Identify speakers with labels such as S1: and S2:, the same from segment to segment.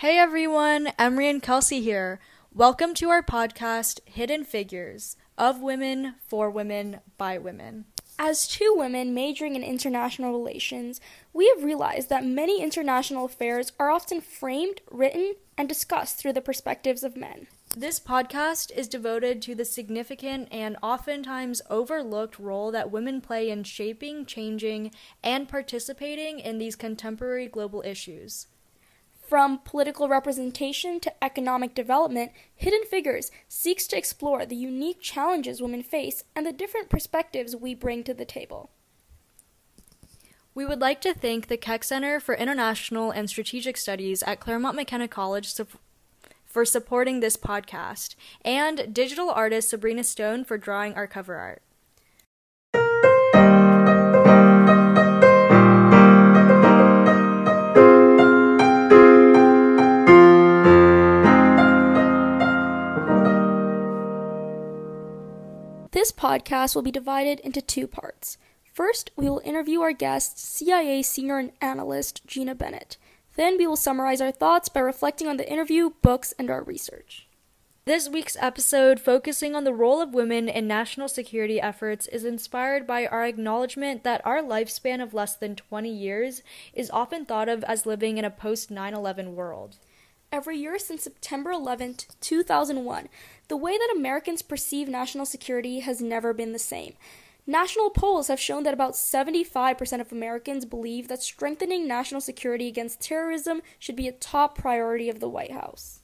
S1: Hey everyone, Emery and Kelsey here. Welcome to our podcast, Hidden Figures of Women, for Women, by Women.
S2: As two women majoring in international relations, we have realized that many international affairs are often framed, written, and discussed through the perspectives of men.
S1: This podcast is devoted to the significant and oftentimes overlooked role that women play in shaping, changing, and participating in these contemporary global issues.
S2: From political representation to economic development, Hidden Figures seeks to explore the unique challenges women face and the different perspectives we bring to the table.
S1: We would like to thank the Keck Center for International and Strategic Studies at Claremont McKenna College for supporting this podcast, and digital artist Sabrina Stone for drawing our cover art.
S2: This podcast will be divided into two parts. First, we will interview our guest, CIA senior analyst Gina Bennett. Then we will summarize our thoughts by reflecting on the interview, books, and our research.
S1: This week's episode, focusing on the role of women in national security efforts, is inspired by our acknowledgement that our lifespan of less than 20 years is often thought of as living in a post 9 11 world.
S2: Every year since September 11, 2001, the way that Americans perceive national security has never been the same. National polls have shown that about 75% of Americans believe that strengthening national security against terrorism should be a top priority of the White House.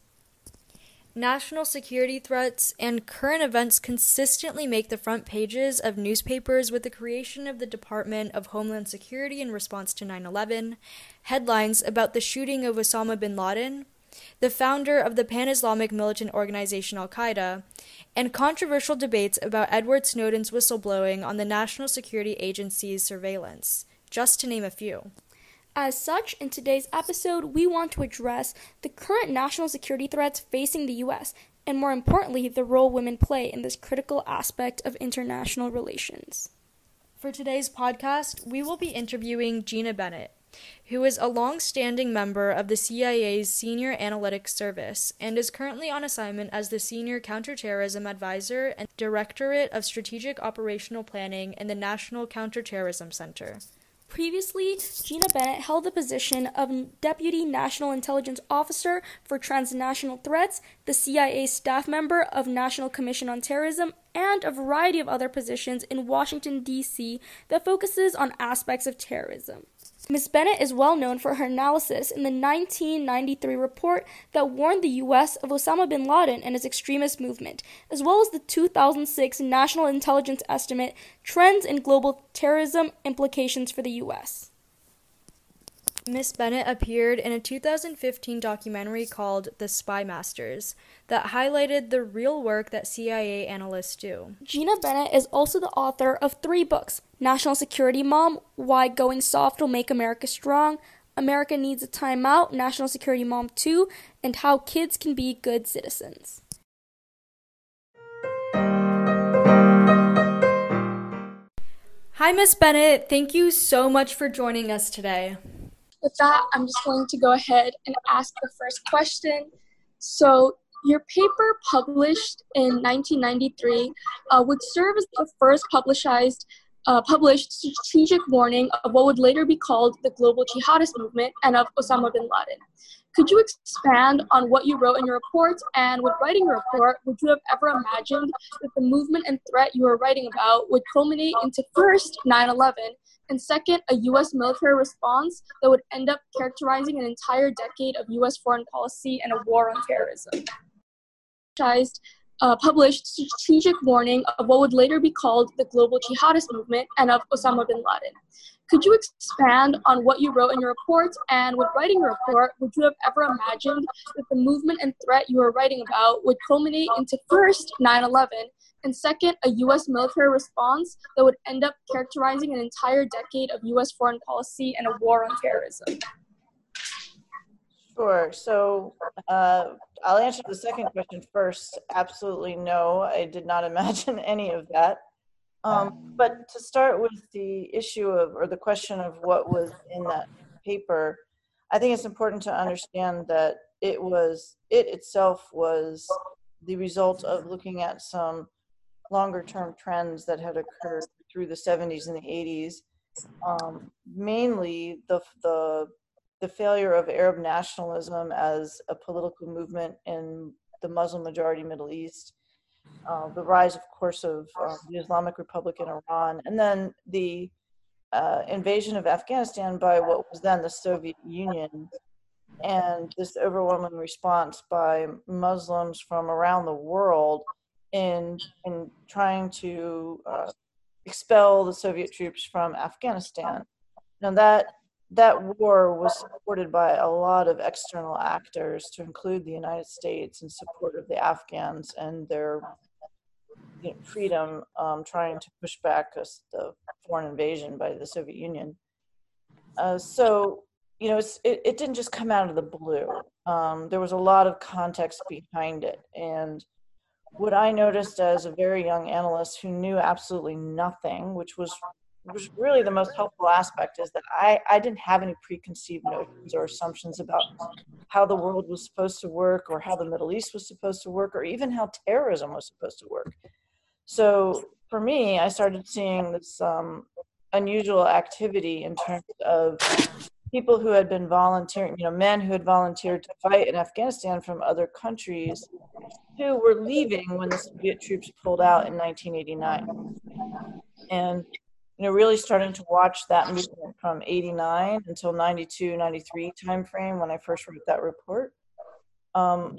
S1: National security threats and current events consistently make the front pages of newspapers with the creation of the Department of Homeland Security in response to 9 11, headlines about the shooting of Osama bin Laden, the founder of the pan Islamic militant organization Al Qaeda, and controversial debates about Edward Snowden's whistleblowing on the National Security Agency's surveillance, just to name a few.
S2: As such, in today's episode, we want to address the current national security threats facing the U.S., and more importantly, the role women play in this critical aspect of international relations.
S1: For today's podcast, we will be interviewing Gina Bennett, who is a long standing member of the CIA's Senior Analytics Service and is currently on assignment as the Senior Counterterrorism Advisor and Directorate of Strategic Operational Planning in the National Counterterrorism Center.
S2: Previously, Gina Bennett held the position of Deputy National Intelligence Officer for Transnational Threats, the CIA staff member of National Commission on Terrorism, and a variety of other positions in Washington, D.C. that focuses on aspects of terrorism. Ms. Bennett is well known for her analysis in the 1993 report that warned the U.S. of Osama bin Laden and his extremist movement, as well as the 2006 National Intelligence Estimate Trends in Global Terrorism Implications for the U.S.
S1: Miss Bennett appeared in a 2015 documentary called The Spy Masters that highlighted the real work that CIA analysts do.
S2: Gina Bennett is also the author of three books National Security Mom, Why Going Soft Will Make America Strong, America Needs a Timeout, National Security Mom 2, and How Kids Can Be Good Citizens.
S1: Hi, Miss Bennett. Thank you so much for joining us today
S3: with that, I'm just going to go ahead and ask the first question. So, your paper published in 1993 uh, would serve as the first publicized, uh, published strategic warning of what would later be called the global jihadist movement and of Osama bin Laden. Could you expand on what you wrote in your report? And with writing your report, would you have ever imagined that the movement and threat you were writing about would culminate into first 9 11 and second, a U.S. military response that would end up characterizing an entire decade of U.S. foreign policy and a war on terrorism. Uh, published strategic warning of what would later be called the global jihadist movement and of Osama bin Laden. Could you expand on what you wrote in your report? And with writing your report, would you have ever imagined that the movement and threat you were writing about would culminate into first 9 11 and second, a U.S. military response that would end up characterizing an entire decade of U.S. foreign policy and a war on terrorism?
S4: Sure. So uh, I'll answer the second question first. Absolutely no, I did not imagine any of that. Um, but to start with the issue of, or the question of what was in that paper, I think it's important to understand that it was it itself was the result of looking at some longer term trends that had occurred through the 70s and the 80s um, mainly the the the failure of Arab nationalism as a political movement in the Muslim majority Middle East, uh, the rise, of course, of uh, the Islamic Republic in Iran, and then the uh, invasion of Afghanistan by what was then the Soviet Union, and this overwhelming response by Muslims from around the world in in trying to uh, expel the Soviet troops from Afghanistan. Now that that war was supported by a lot of external actors, to include the United States, in support of the Afghans and their you know, freedom, um, trying to push back the foreign invasion by the Soviet Union. Uh, so, you know, it, it didn't just come out of the blue. Um, there was a lot of context behind it, and what I noticed as a very young analyst who knew absolutely nothing, which was was really the most helpful aspect, is that I, I didn't have any preconceived notions or assumptions about how the world was supposed to work or how the Middle East was supposed to work or even how terrorism was supposed to work. So for me, I started seeing this um, unusual activity in terms of people who had been volunteering, you know, men who had volunteered to fight in Afghanistan from other countries who were leaving when the Soviet troops pulled out in 1989. And, you know, really starting to watch that movement from 89 until 92, 93 timeframe when I first wrote that report. Um,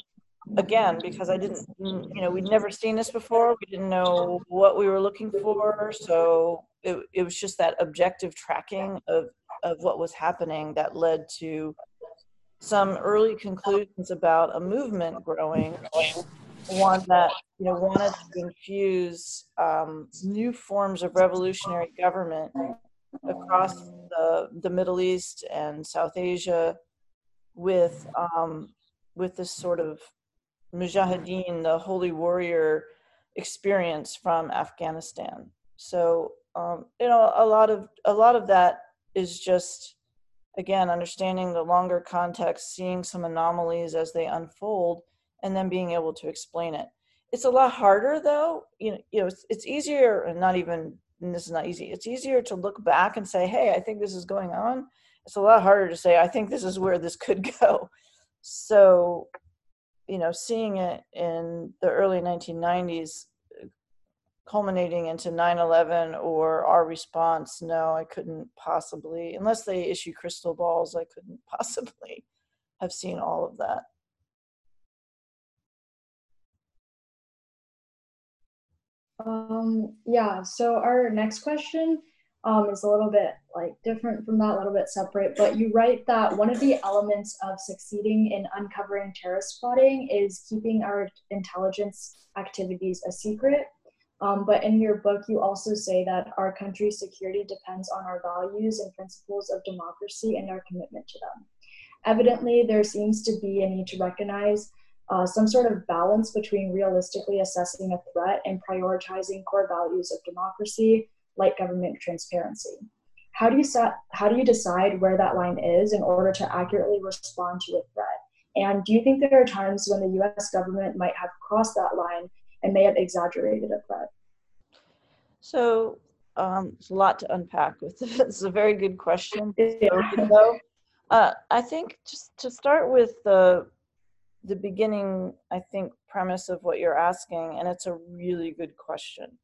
S4: again, because I didn't, you know, we'd never seen this before. We didn't know what we were looking for. So it, it was just that objective tracking of, of what was happening that led to some early conclusions about a movement growing one that you know wanted to infuse um, new forms of revolutionary government across the the Middle East and South Asia with um, with this sort of mujahideen, the holy warrior experience from Afghanistan. So um, you know a lot of a lot of that is just again understanding the longer context, seeing some anomalies as they unfold and then being able to explain it. It's a lot harder though. You know, you know, it's, it's easier and not even and this is not easy. It's easier to look back and say, "Hey, I think this is going on." It's a lot harder to say, "I think this is where this could go." So, you know, seeing it in the early 1990s culminating into 9-11 or our response no i couldn't possibly unless they issue crystal balls i couldn't possibly have seen all of that
S5: Um, yeah, so our next question um, is a little bit like different from that, a little bit separate, but you write that one of the elements of succeeding in uncovering terrorist plotting is keeping our intelligence activities a secret. Um, but in your book, you also say that our country's security depends on our values and principles of democracy and our commitment to them. Evidently, there seems to be a need to recognize uh, some sort of balance between realistically assessing a threat and prioritizing core values of democracy, like government transparency. How do you set, how do you decide where that line is in order to accurately respond to a threat? And do you think there are times when the U.S. government might have crossed that line and may have exaggerated a threat?
S4: So um, there's a lot to unpack with this. It's a very good question. So, uh, I think just to start with the the beginning, I think, premise of what you're asking, and it's a really good question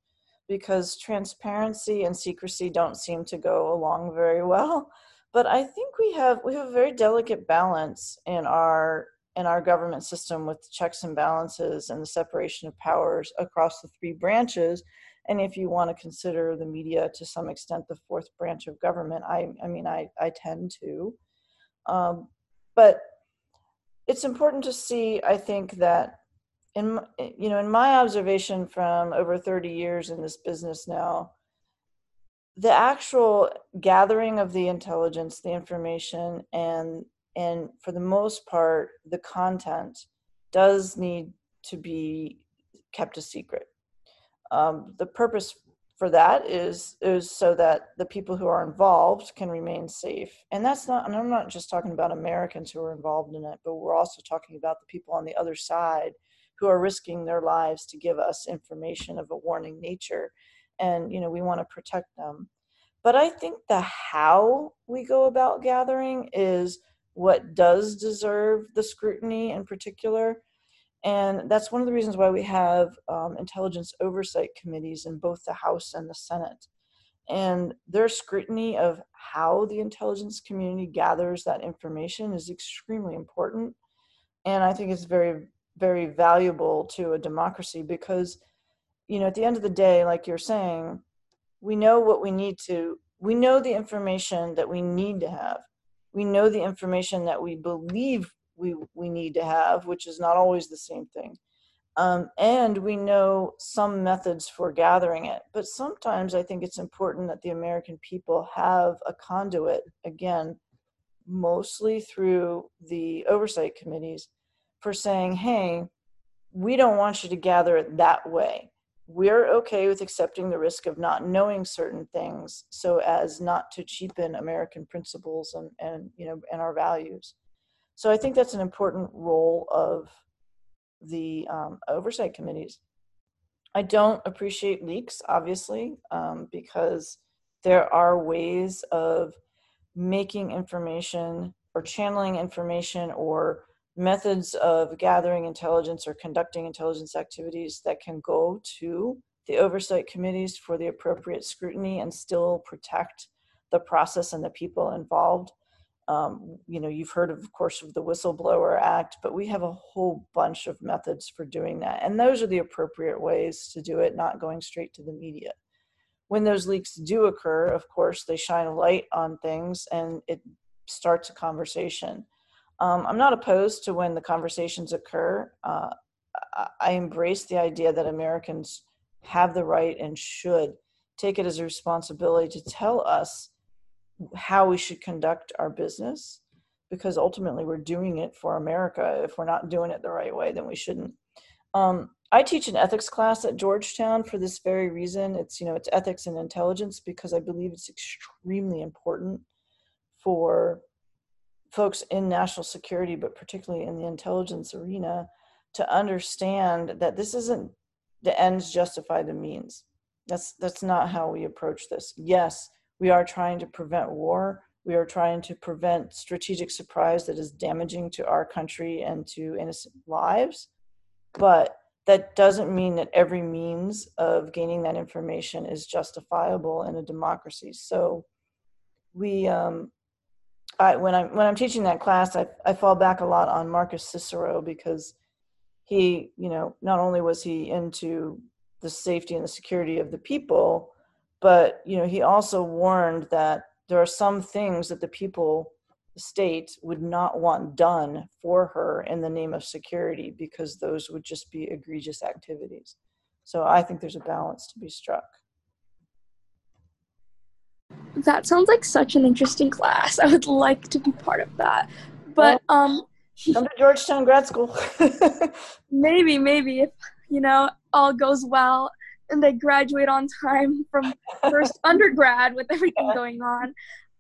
S4: because transparency and secrecy don't seem to go along very well. But I think we have we have a very delicate balance in our in our government system with checks and balances and the separation of powers across the three branches. And if you want to consider the media to some extent the fourth branch of government, I I mean I I tend to. Um, but it's important to see i think that in you know in my observation from over 30 years in this business now the actual gathering of the intelligence the information and and for the most part the content does need to be kept a secret. Um, the purpose for that is is so that the people who are involved can remain safe. And that's not and i'm not just talking about americans who are involved in it but we're also talking about the people on the other side who are risking their lives to give us information of a warning nature. And you know we want to protect them. But i think the how we go about gathering is what does deserve the scrutiny in particular and that's one of the reasons why we have um, intelligence oversight committees in both the House and the Senate. And their scrutiny of how the intelligence community gathers that information is extremely important. And I think it's very, very valuable to a democracy because, you know, at the end of the day, like you're saying, we know what we need to, we know the information that we need to have. We know the information that we believe we we need to have, which is not always the same thing. Um, and we know some methods for gathering it, but sometimes I think it's important that the American people have a conduit again, mostly through the oversight committees, for saying, "Hey, we don't want you to gather it that way." We're okay with accepting the risk of not knowing certain things so as not to cheapen american principles and, and you know and our values so I think that's an important role of the um, oversight committees. I don't appreciate leaks, obviously, um, because there are ways of making information or channeling information or methods of gathering intelligence or conducting intelligence activities that can go to the oversight committees for the appropriate scrutiny and still protect the process and the people involved. Um, you know, you've heard, of, of course, of the Whistleblower Act, but we have a whole bunch of methods for doing that. And those are the appropriate ways to do it, not going straight to the media. When those leaks do occur, of course, they shine a light on things and it starts a conversation. Um, I'm not opposed to when the conversations occur. Uh, I embrace the idea that Americans have the right and should take it as a responsibility to tell us how we should conduct our business because ultimately we're doing it for America. If we're not doing it the right way, then we shouldn't. Um, I teach an ethics class at Georgetown for this very reason. It's you know it's ethics and intelligence because I believe it's extremely important for folks in national security, but particularly in the intelligence arena, to understand that this isn't the ends justify the means. That's that's not how we approach this. Yes, we are trying to prevent war. We are trying to prevent strategic surprise that is damaging to our country and to innocent lives. But that doesn't mean that every means of gaining that information is justifiable in a democracy. So we, um, I, when I'm when I'm teaching that class, I, I fall back a lot on Marcus Cicero because he, you know, not only was he into the safety and the security of the people, but you know he also warned that there are some things that the people the state would not want done for her in the name of security because those would just be egregious activities. So i think there's a balance to be struck
S2: that sounds like such an interesting class i would like to be part of that but well, um
S4: come to georgetown grad school
S2: maybe maybe if you know all goes well and they graduate on time from first undergrad with everything going on.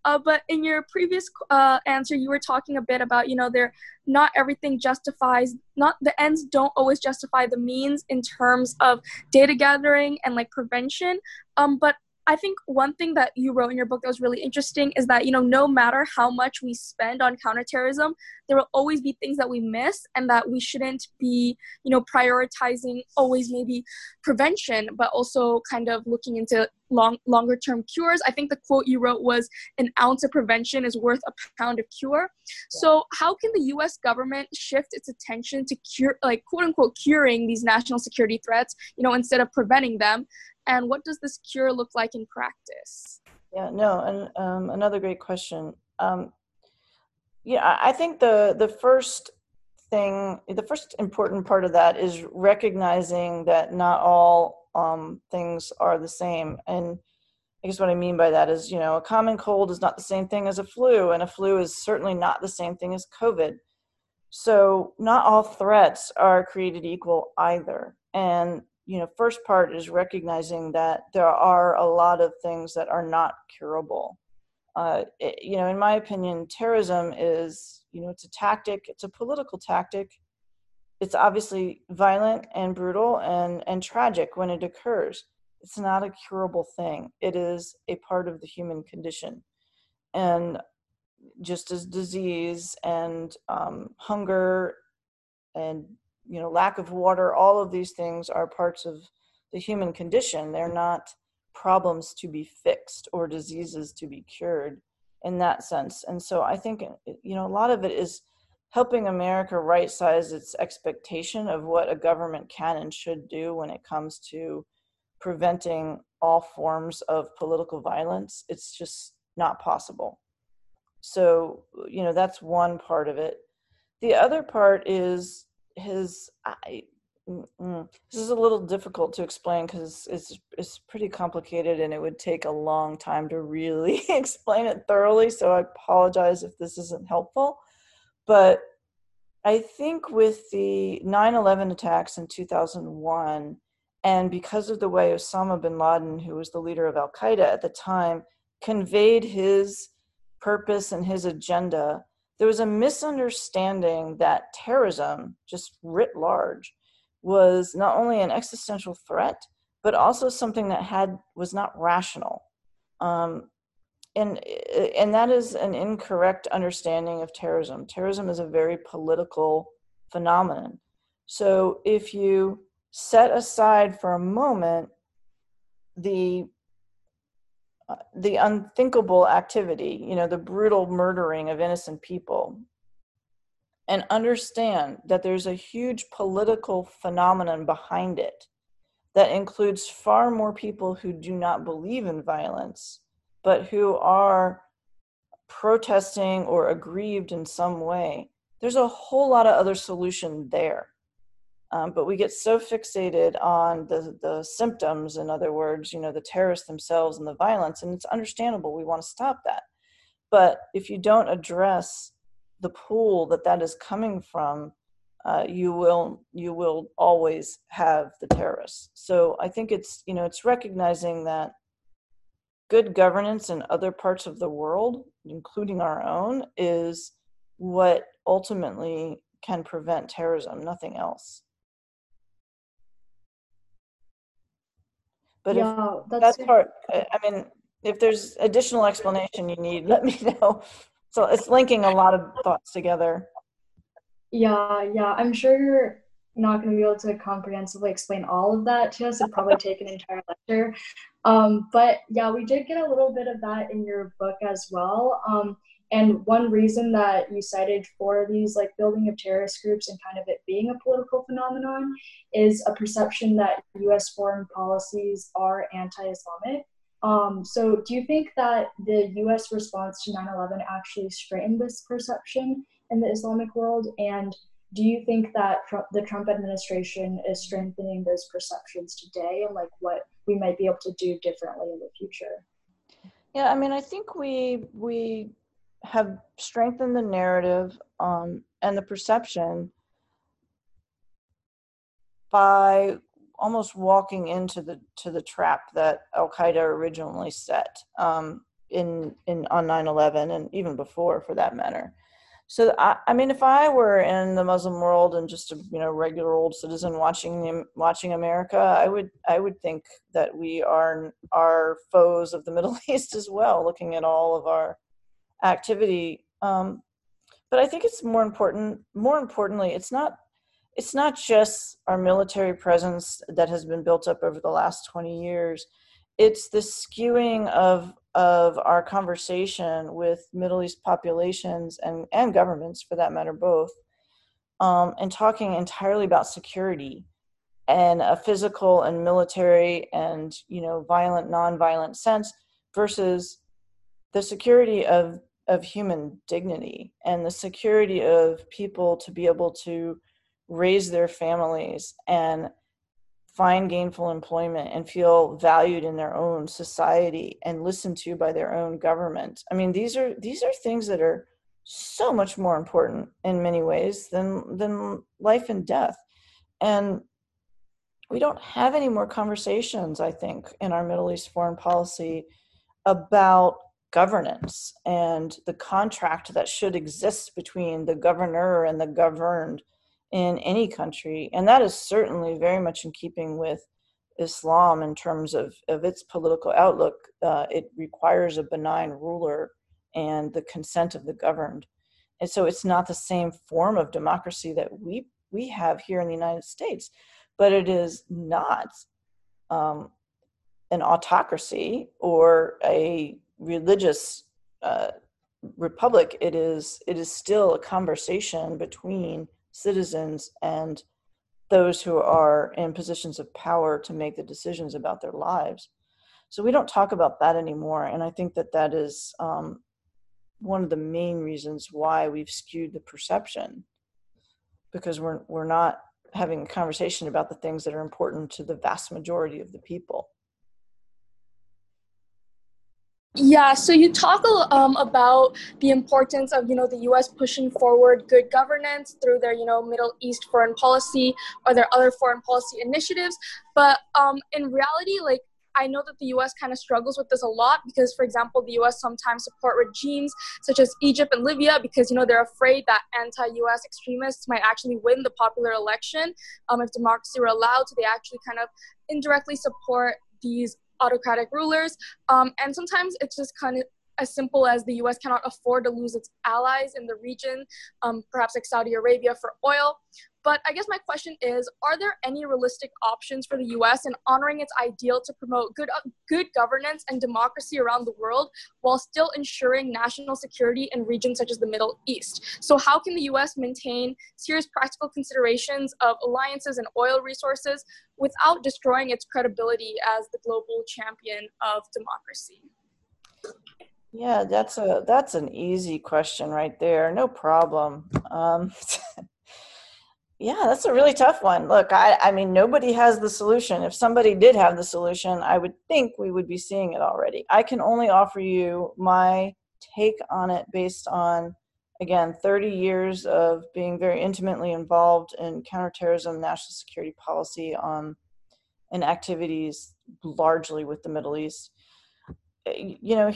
S2: Uh, but in your previous uh, answer, you were talking a bit about, you know, there not everything justifies, not the ends don't always justify the means in terms of data gathering and like prevention. Um, but I think one thing that you wrote in your book that was really interesting is that, you know, no matter how much we spend on counterterrorism, there will always be things that we miss and that we shouldn't be, you know, prioritizing always maybe prevention, but also kind of looking into long longer term cures. I think the quote you wrote was an ounce of prevention is worth a pound of cure. So how can the US government shift its attention to cure like quote unquote curing these national security threats, you know, instead of preventing them? And what does this cure look like in practice?
S4: Yeah no and um, another great question. Um, yeah i think the the first thing the first important part of that is recognizing that not all um, things are the same. And i guess what i mean by that is you know a common cold is not the same thing as a flu and a flu is certainly not the same thing as covid. So not all threats are created equal either. And you know, first part is recognizing that there are a lot of things that are not curable. Uh, it, you know, in my opinion, terrorism is, you know, it's a tactic, it's a political tactic. It's obviously violent and brutal and, and tragic when it occurs. It's not a curable thing. It is a part of the human condition. And just as disease and um, hunger and you know lack of water all of these things are parts of the human condition. They're not problems to be fixed or diseases to be cured in that sense. And so i think you know a lot of it is helping america right size its expectation of what a government can and should do when it comes to preventing all forms of political violence. It's just not possible. So you know that's one part of it. The other part is his I, mm, mm, this is a little difficult to explain because it's it's pretty complicated and it would take a long time to really explain it thoroughly so i apologize if this isn't helpful. But i think with the 9-11 attacks in 2001 and because of the way osama bin laden who was the leader of al-qaeda at the time conveyed his purpose and his agenda there was a misunderstanding that terrorism, just writ large, was not only an existential threat, but also something that had was not rational. Um, and and that is an incorrect understanding of terrorism. Terrorism is a very political phenomenon. So if you set aside for a moment the uh, the unthinkable activity, you know, the brutal murdering of innocent people, and understand that there's a huge political phenomenon behind it that includes far more people who do not believe in violence, but who are protesting or aggrieved in some way. There's a whole lot of other solution there. Um, but we get so fixated on the the symptoms in other words you know the terrorists themselves and the violence and it's understandable we want to stop that. But if you don't address the pool that that is coming from uh, you will you will always have the terrorists. So i think it's you know it's recognizing that good governance in other parts of the world including our own is what ultimately can prevent terrorism nothing else But yeah, if that's, that's hard, I mean, if there's additional explanation you need, let me know. So it's linking a lot of thoughts together.
S1: Yeah, yeah. I'm sure you're not going to be able to comprehensively explain all of that to us. It'd probably take an entire lecture. Um, but yeah, we did get a little bit of that in your book as well. Um, and one reason that you cited for these like building of terrorist groups and kind of it being a political phenomenon is a perception that US foreign policies are anti Islamic. Um, so, do you think that the US response to 9 11 actually straightened this perception in the Islamic world? And do you think that the Trump administration is strengthening those perceptions today and like what we might be able to do differently in the future?
S4: Yeah, I mean, I think we we have strengthened the narrative um, and the perception by almost walking into the to the trap that Al Qaeda originally set um, in in on 9/11 and even before, for that matter. So I, I mean, if I were in the Muslim world and just a you know regular old citizen watching watching America, I would I would think that we are are foes of the Middle East as well, looking at all of our activity. Um, but I think it's more important. More importantly, it's not it's not just our military presence that has been built up over the last 20 years. It's the skewing of of our conversation with Middle East populations and and governments, for that matter, both, um, and talking entirely about security and a physical and military and you know violent non-violent sense versus the security of of human dignity and the security of people to be able to raise their families and find gainful employment and feel valued in their own society and listened to by their own government. I mean these are these are things that are so much more important in many ways than than life and death. And we don't have any more conversations, I think, in our Middle East foreign policy about governance and the contract that should exist between the governor and the governed in any country. And that is certainly very much in keeping with Islam in terms of, of its political outlook. Uh, it requires a benign ruler and the consent of the governed. And so it's not the same form of democracy that we, we have here in the United States, but it is not um, an autocracy or a religious uh, republic. It is, it is still a conversation between citizens and those who are in positions of power to make the decisions about their lives. So we don't talk about that anymore, and I think that that is um, one of the main reasons why we've skewed the perception, because we're we're not having a conversation about the things that are important to the vast majority of the people.
S2: Yeah, so you talk um, about the importance of you know the U.S. pushing forward good governance through their you know Middle East foreign policy or their other foreign policy initiatives, but um, in reality, like I know that the U.S. kind of struggles with this a lot because, for example, the U.S. sometimes support regimes such as Egypt and Libya because you know they're afraid that anti-U.S. extremists might actually win the popular election um, if democracy were allowed. So they actually kind of indirectly support these autocratic rulers. Um, and sometimes it's just kind of as simple as the US cannot afford to lose its allies in the region, um, perhaps like Saudi Arabia for oil. But I guess my question is Are there any realistic options for the US in honoring its ideal to promote good, uh, good governance and democracy around the world while still ensuring national security in regions such as the Middle East? So, how can the US maintain serious practical considerations of alliances and oil resources without destroying its credibility as the global champion of democracy?
S4: Yeah, that's a that's an easy question right there. No problem. Um, yeah, that's a really tough one. Look, I I mean nobody has the solution. If somebody did have the solution, I would think we would be seeing it already. I can only offer you my take on it based on again 30 years of being very intimately involved in counterterrorism, national security policy on and activities largely with the Middle East. Eh, you know,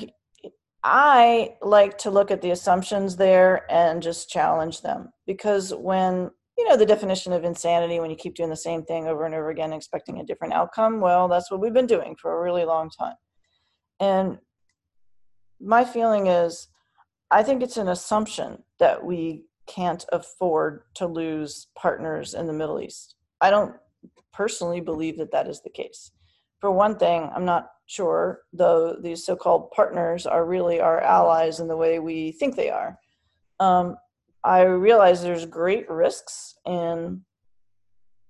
S4: I like to look at the assumptions there and just challenge them because when you know the definition of insanity when you keep doing the same thing over and over again expecting a different outcome well that's what we've been doing for a really long time. And my feeling is i think it's an assumption that we can't afford to lose partners in the middle east. I don't personally believe that that is the case for one thing i'm not sure though these so-called partners are really our allies in the way we think they are. Um, i realize there's great risks in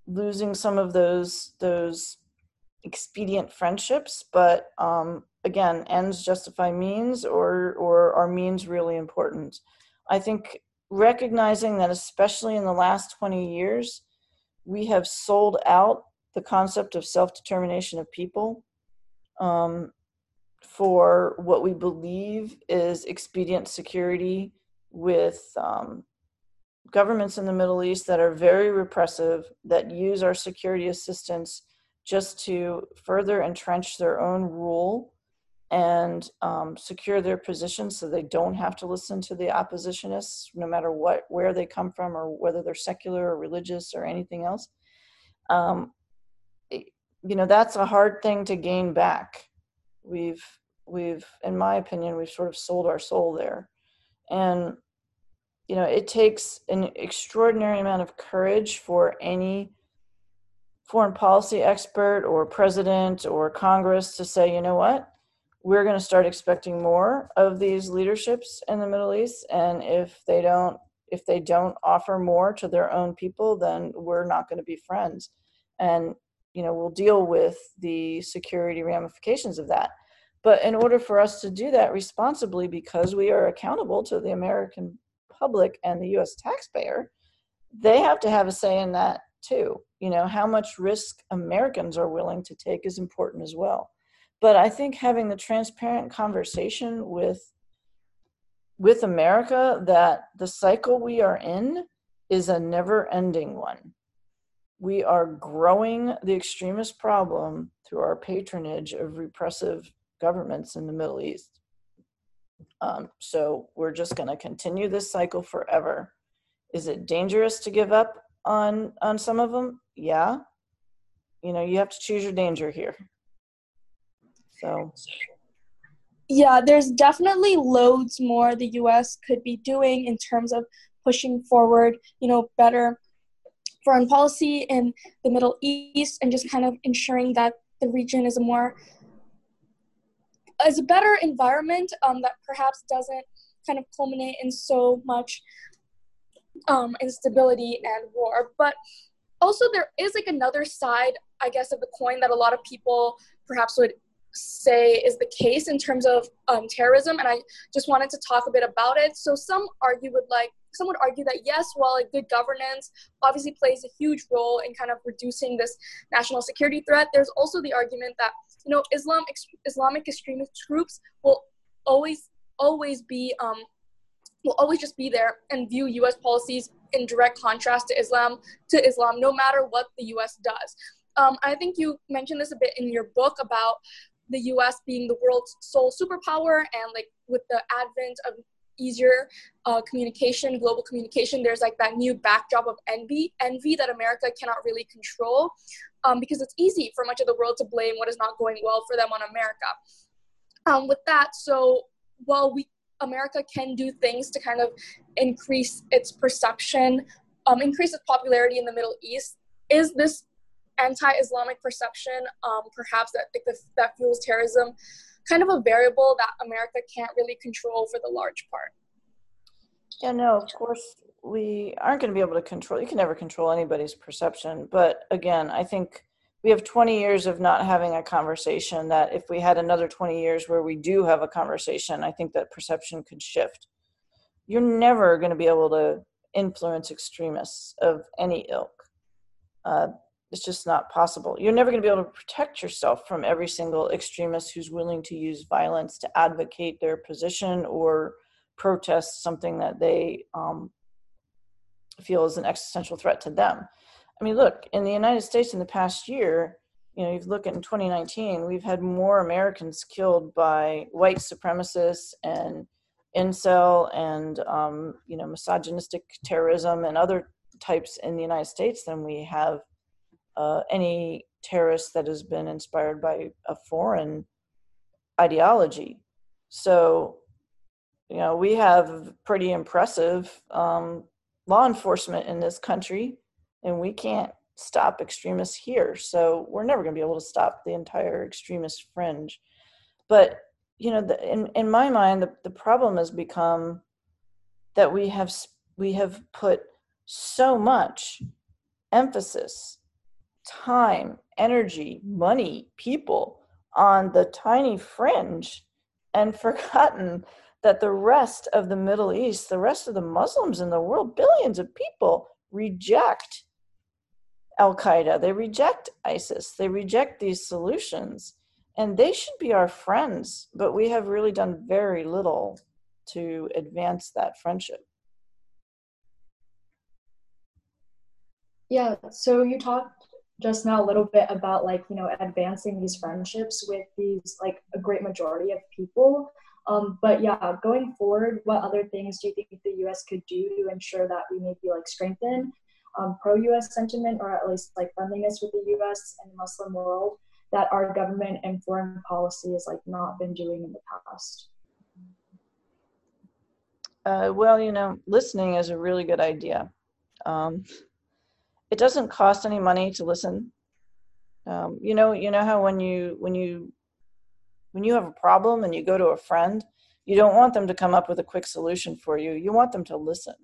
S4: losing some of those those expedient friendships but um, again ends justify means or or are means really important. I think recognizing that especially in the last 20 years we have sold out the concept of self-determination of people um, for what we believe is expedient security with um, governments in the Middle East that are very repressive, that use our security assistance just to further entrench their own rule and um, secure their position so they don't have to listen to the oppositionists no matter what where they come from or whether they're secular or religious or anything else. Um, you know that's a hard thing to gain back. We've we've in my opinion we've sort of sold our soul there. And you know it takes an extraordinary amount of courage for any foreign policy expert or president or congress to say you know what? We're going to start expecting more of these leaderships in the middle east and if they don't if they don't offer more to their own people then we're not going to be friends. And you know we'll deal with the security ramifications of that. But in order for us to do that responsibly because we are accountable to the american public and the us taxpayer they have to have a say in that too. You know how much risk americans are willing to take is important as well. But i think having the transparent conversation with with america that the cycle we are in is a never ending one we are growing the extremist problem through our patronage of repressive governments in the Middle East. Um, so we're just going to continue this cycle forever. Is it dangerous to give up on on some of them? Yeah. You know, you have to choose your danger here. So
S2: yeah, there's definitely loads more the US could be doing in terms of pushing forward, you know, better foreign policy in the Middle East and just kind of ensuring that the region is a more is a better environment um, that perhaps doesn't kind of culminate in so much um, instability and war. But also, there is like another side, I guess, of the coin that a lot of people perhaps would say is the case in terms of um, terrorism, and I just wanted to talk a bit about it. So some argue with like some would argue that yes, while good governance obviously plays a huge role in kind of reducing this national security threat, there's also the argument that you know Islam ex- Islamic extremist groups will always always be um, will always just be there and view U.S. policies in direct contrast to Islam to Islam, no matter what the U.S. does. Um, I think you mentioned this a bit in your book about the US being the world's sole superpower and like with the advent of easier uh, communication, global communication, there's like that new backdrop of envy, envy that America cannot really control um, because it's easy for much of the world to blame what is not going well for them on America. Um, with that, so while we America can do things to kind of increase its perception, um, increase its popularity in the Middle East, is this anti-Islamic perception, um, perhaps that that fuels terrorism, kind of a variable that America can't really control for the large part.
S4: Yeah, no, of course we aren't going to be able to control. You can never control anybody's perception, but again, I think we have 20 years of not having a conversation. That if we had another 20 years where we do have a conversation, I think that perception could shift. You're never going to be able to influence extremists of any ilk. Uh, it's just not possible. You're never going to be able to protect yourself from every single extremist who's willing to use violence to advocate their position or protest something that they um, feel is an existential threat to them. I mean, look, in the United States in the past year, you know, you look at in 2019, we've had more Americans killed by white supremacists and incel and, um, you know, misogynistic terrorism and other types in the United States than we have uh, any terrorist that has been inspired by a foreign ideology. So, you know, we have pretty impressive um, law enforcement in this country, and we can't stop extremists here. So, we're never going to be able to stop the entire extremist fringe. But, you know, the, in, in my mind, the, the problem has become that we have we have put so much emphasis time, energy, money, people on the tiny fringe and forgotten that the rest of the Middle East, the rest of the Muslims in the world, billions of people reject Al Qaeda, they reject ISIS, they reject these solutions, and they should be our friends, but we have really done very little to advance that friendship.
S5: Yeah, so you talked just now a little bit about like you know advancing these friendships with these like a great majority of people. Um, but yeah going forward what other things do you think the us could do to ensure that we maybe like strengthen um, pro-us sentiment or at least like friendliness with the us and the muslim world that our government and foreign policy has like not been doing in the past?
S4: Uh, well you know listening is a really good idea. Um, it doesn't cost any money to listen. Um, you know you know how when you when you when you have a problem and you go to a friend you don't want them to come up with a quick solution for you. You want them to listen.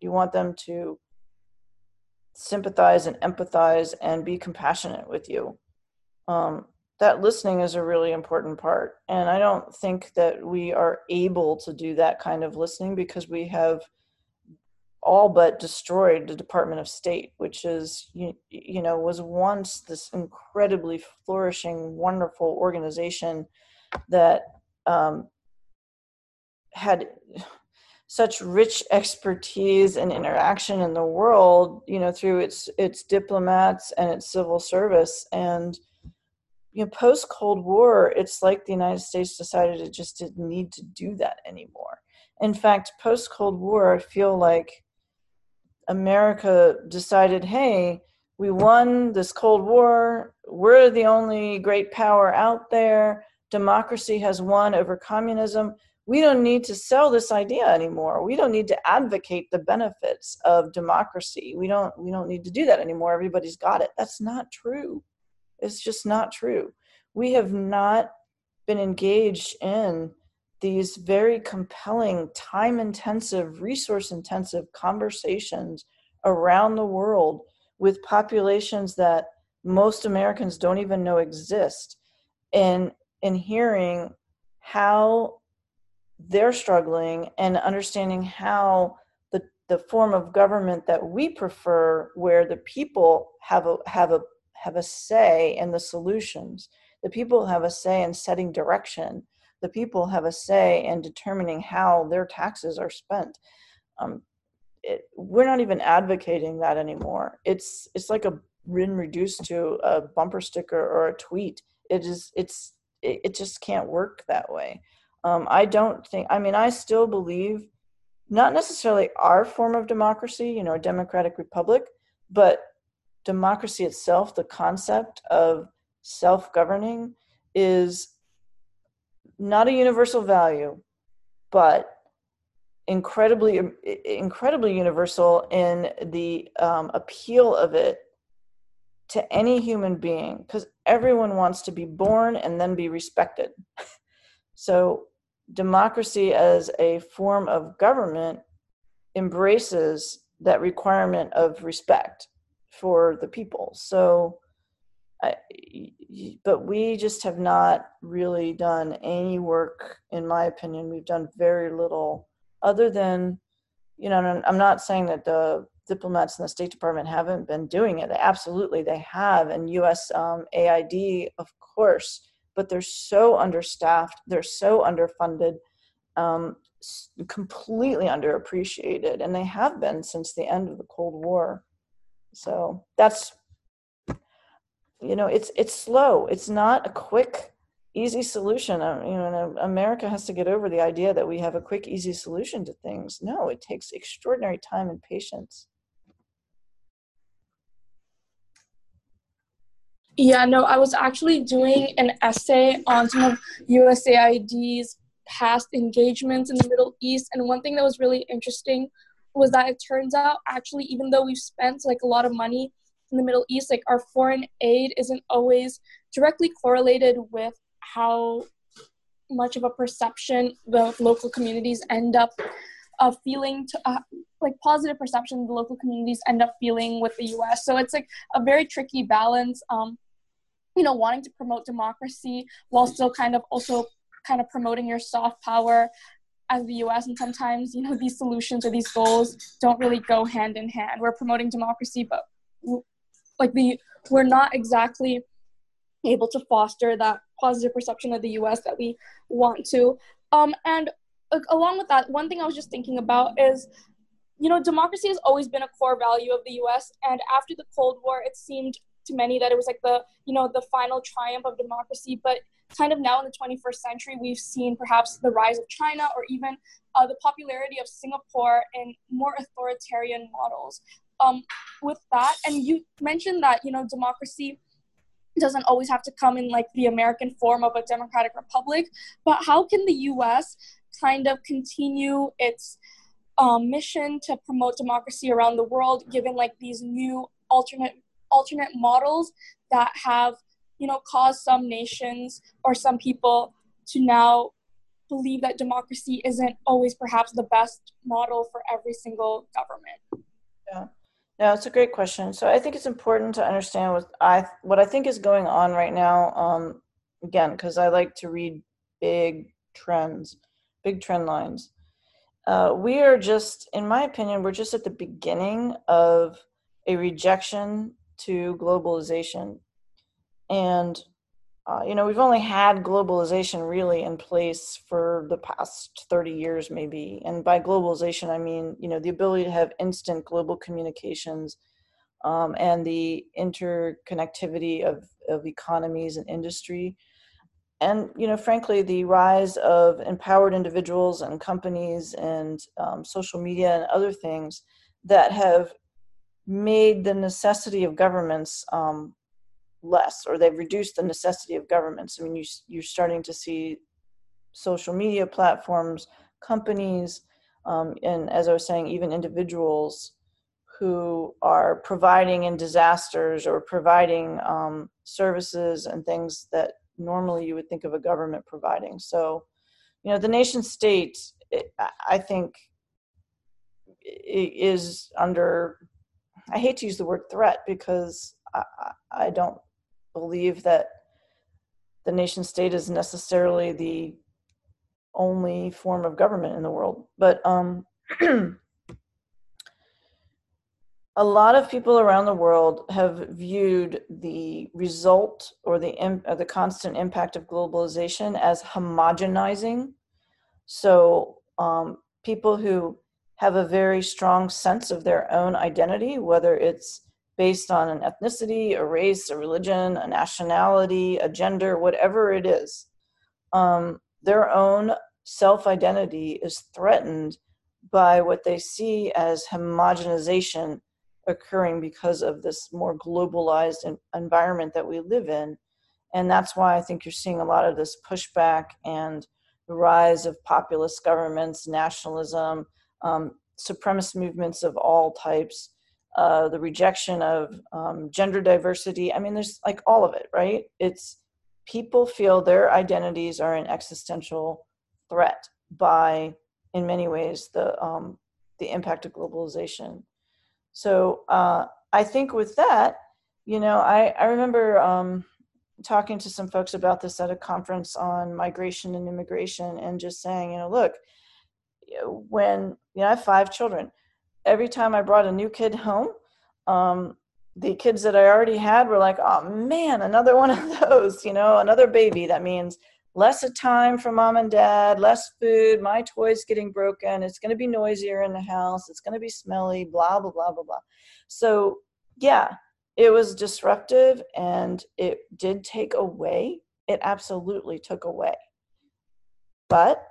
S4: You want them to sympathize and empathize and be compassionate with you. Um, that listening is a really important part. And i don't think that we are able to do that kind of listening because we have all but destroyed the Department of State, which is you, you know was once this incredibly flourishing, wonderful organization that um, had such rich expertise and interaction in the world, you know, through its its diplomats and its civil service. And you know, post Cold War, it's like the United States decided it just didn't need to do that anymore. In fact, post Cold War, I feel like America decided, hey, we won this Cold War. We're the only great power out there. Democracy has won over communism. We don't need to sell this idea anymore. We don't need to advocate the benefits of democracy. We don't we don't need to do that anymore. Everybody's got it. That's not true. It's just not true. We have not been engaged in these very compelling, time intensive, resource intensive conversations around the world with populations that most Americans don't even know exist and in hearing how they're struggling and understanding how the, the form of government that we prefer where the people have a have a have a say in the solutions the people have a say in setting direction the people have a say in determining how their taxes are spent. Um, it, we're not even advocating that anymore. It's it's like a been reduced to a bumper sticker or a tweet. It is it's it, it just can't work that way. Um, I don't think. I mean, I still believe not necessarily our form of democracy, you know, a democratic republic, but democracy itself, the concept of self governing, is not a universal value, but incredibly incredibly universal in the um, appeal of it to any human being because everyone wants to be born and then be respected. So democracy as a form of government embraces that requirement of respect for the people. So I, but we just have not really done any work, in my opinion. We've done very little, other than, you know, I'm not saying that the diplomats in the State Department haven't been doing it. Absolutely, they have, and U.S. Um, AID, of course, but they're so understaffed, they're so underfunded, um, completely underappreciated, and they have been since the end of the Cold War. So that's you know it's it's slow. It's not a quick easy solution. Uh, you know america has to get over the idea that we have a quick easy solution to things. No it takes extraordinary time and patience.
S2: Yeah no i was actually doing an essay on some of usaid's past engagements in the middle east and one thing that was really interesting was that it turns out actually even though we've spent like a lot of money in the Middle East, like our foreign aid isn't always directly correlated with how much of a perception the local communities end up uh, feeling to uh, like positive perception the local communities end up feeling with the US. So it's like a very tricky balance. Um, you know, wanting to promote democracy while still kind of also kind of promoting your soft power as the US and sometimes you know these solutions or these goals don't really go hand in hand. We're promoting democracy but like the we're not exactly able to foster that positive perception of the US that we want to. Um, and uh, along with that, one thing I was just thinking about is, you know, democracy has always been a core value of the US. And after the Cold War, it seemed to many that it was like the, you know, the final triumph of democracy. But kind of now in the 21st century, we've seen perhaps the rise of China or even uh, the popularity of Singapore and more authoritarian models um, with that. And you mentioned that you know democracy doesn't always have to come in like the American form of a democratic republic, but how can the U.S. kind of continue its um, mission to promote democracy around the world, given like these new alternate alternate models that have you know caused some nations or some people to now believe that democracy isn't always perhaps the best model for every single government.
S4: Yeah. No, it's a great question. So I think it's important to understand what I what I think is going on right now. Um, again, because I like to read big trends, big trend lines. Uh, we are just, in my opinion, we're just at the beginning of a rejection to globalization, and uh, you know, we've only had globalization really in place for the past 30 years, maybe. And by globalization, I mean, you know, the ability to have instant global communications um, and the interconnectivity of, of economies and industry. And, you know, frankly, the rise of empowered individuals and companies and um, social media and other things that have made the necessity of governments um, less or they've reduced the necessity of governments. I mean, you, you're starting to see social media platforms, companies, um, and as I was saying, even individuals who are providing in disasters or providing um, services and things that normally you would think of a government providing. So, you know, the nation state, I think, is under, I hate to use the word threat because I, I don't believe that the nation state is necessarily the only form of government in the world. But um, a lot of people around the world have viewed the result or the or the constant impact of globalization as homogenizing. So um, people who have a very strong sense of their own identity, whether it's based on an ethnicity, a race, a religion, a nationality, a gender, whatever it is. Um, their own self identity is threatened by what they see as homogenization occurring because of this more globalized environment that we live in. And that's why I think you're seeing a lot of this pushback and the rise of populist governments, nationalism, um, supremacist movements of all types uh, the rejection of um, gender diversity. I mean, there's like all of it, right? It's people feel their identities are an existential threat by, in many ways, the um, the impact of globalization. So uh, I think with that, you know, I I remember um, talking to some folks about this at a conference on migration and immigration, and just saying, you know, look, when you know, I have five children every time I brought a new kid home, um, the kids that I already had were like, oh man, another one of those, you know, another baby. That means less of time for mom and dad, less food, my toys getting broken, it's going to be noisier in the house, it's going to be smelly, blah, blah, blah, blah, blah. So, yeah, it was disruptive and it did take away. It absolutely took away. But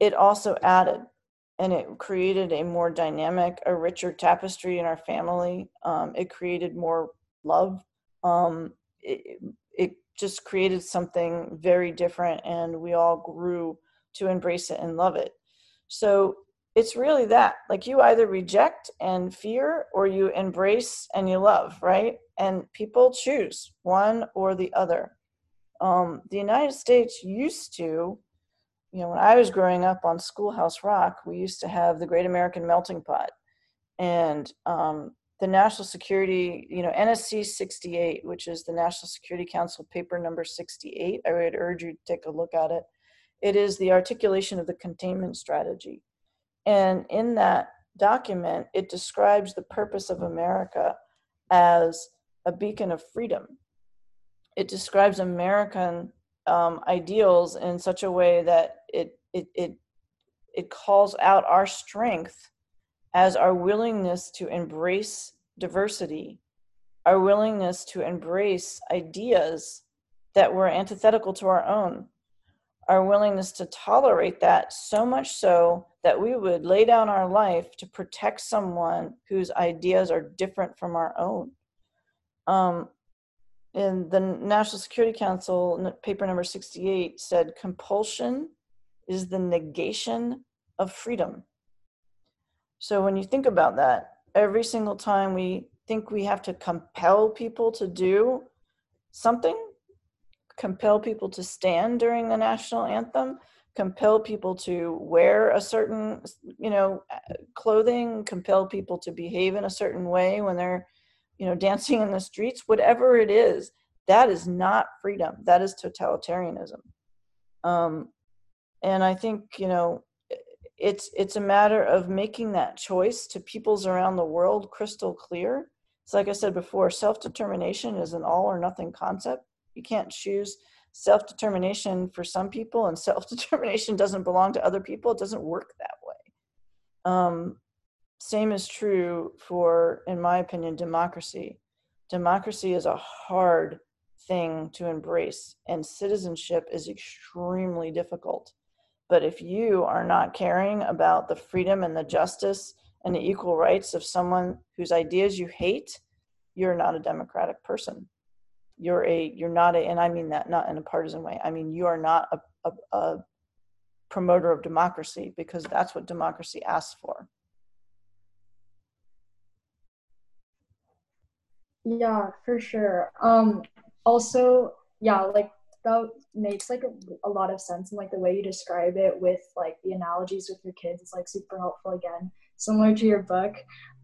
S4: it also added and it created a more dynamic, a richer tapestry in our family. Um, it created more love. Um, it, it just created something very different, and we all grew to embrace it and love it. So it's really that like you either reject and fear or you embrace and you love, right? And people choose one or the other. Um, the United States used to you know, when I was growing up on Schoolhouse Rock, we used to have the Great American Melting Pot, and um, the National Security, you know, NSC 68, which is the National Security Council paper number 68. I would urge you to take a look at it. It is the articulation of the containment strategy, and in that document, it describes the purpose of America as a beacon of freedom. It describes American um, ideals in such a way that it it it it calls out our strength as our willingness to embrace diversity, our willingness to embrace ideas that were antithetical to our own, our willingness to tolerate that so much so that we would lay down our life to protect someone whose ideas are different from our own. Um, in the National Security Council, paper number 68 said compulsion is the negation of freedom. So when you think about that, every single time we think we have to compel people to do something, compel people to stand during the national anthem, compel people to wear a certain, you know, clothing, compel people to behave in a certain way when they're you know, dancing in the streets, whatever it is, that is not freedom. That is totalitarianism. Um, and I think you know, it's it's a matter of making that choice to peoples around the world crystal clear. It's like I said before, self determination is an all or nothing concept. You can't choose self determination for some people and self determination doesn't belong to other people. It doesn't work that way. Um, same is true for, in my opinion, democracy. Democracy is a hard thing to embrace, and citizenship is extremely difficult. But if you are not caring about the freedom and the justice and the equal rights of someone whose ideas you hate, you're not a democratic person. You're a you're not a and I mean that not in a partisan way. I mean you are not a, a, a promoter of democracy because that's what democracy asks for.
S5: Yeah, for sure. Um also, yeah, like that makes like a, a, lot of sense and like the way you describe it with like the analogies with your kids. Is like super helpful again similar to your book.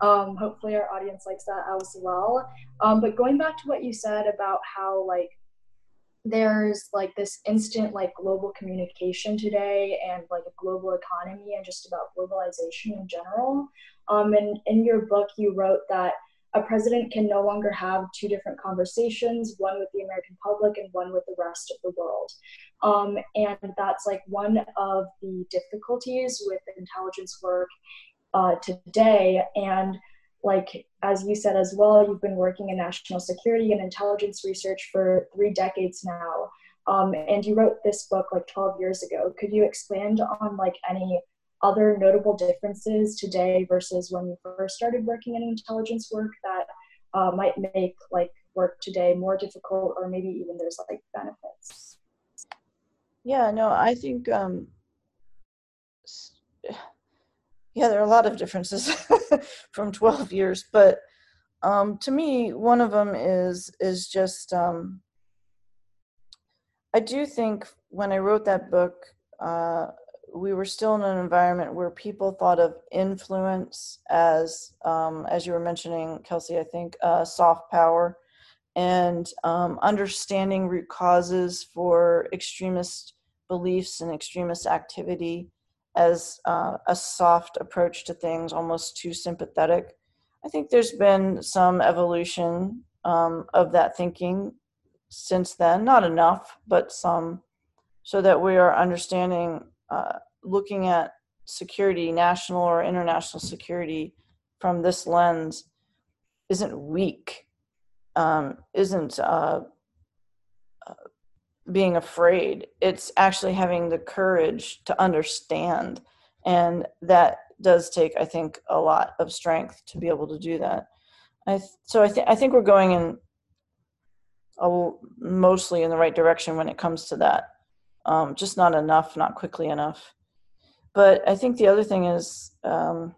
S5: Um, hopefully our audience likes that as well. Um, but going back to what you said about how like there's like this instant like global communication today and like a global economy and just about globalization in general um, and in your book you wrote that a president can no longer have two different conversations, one with the American public and one with the rest of the world. Um, and that's like one of the difficulties with intelligence work uh, today. And like as you said as well, you've been working in national security and intelligence research for three decades now. Um, and you wrote this book like 12 years ago. Could you expand on like any other notable differences today versus when you first started working in intelligence work that uh, might make like work today more difficult or maybe even there's like benefits?
S4: Yeah no i think um yeah there are a lot of differences from 12 years but um to me one of them is is just um i do think when i wrote that book uh we were still in an environment where people thought of influence as, um, as you were mentioning, Kelsey, I think, uh, soft power and um, understanding root causes for extremist beliefs and extremist activity as uh, a soft approach to things, almost too sympathetic. I think there's been some evolution um, of that thinking since then, not enough, but some, so that we are understanding uh, looking at security, national or international security, from this lens isn't weak, um, isn't uh, uh, being afraid. It's actually having the courage to understand. And that does take, I think, a lot of strength to be able to do that. I th- so I, th- I think we're going in a, mostly in the right direction when it comes to that. Um, just not enough, not quickly enough. But I think the other thing is, um,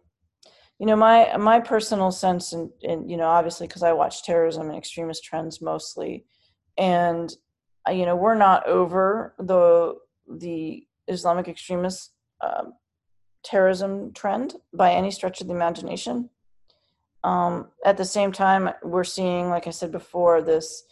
S4: you know, my my personal sense, and you know, obviously because I watch terrorism and extremist trends mostly, and uh, you know, we're not over the the Islamic extremist um, terrorism trend by any stretch of the imagination. Um, at the same time, we're seeing, like I said before, this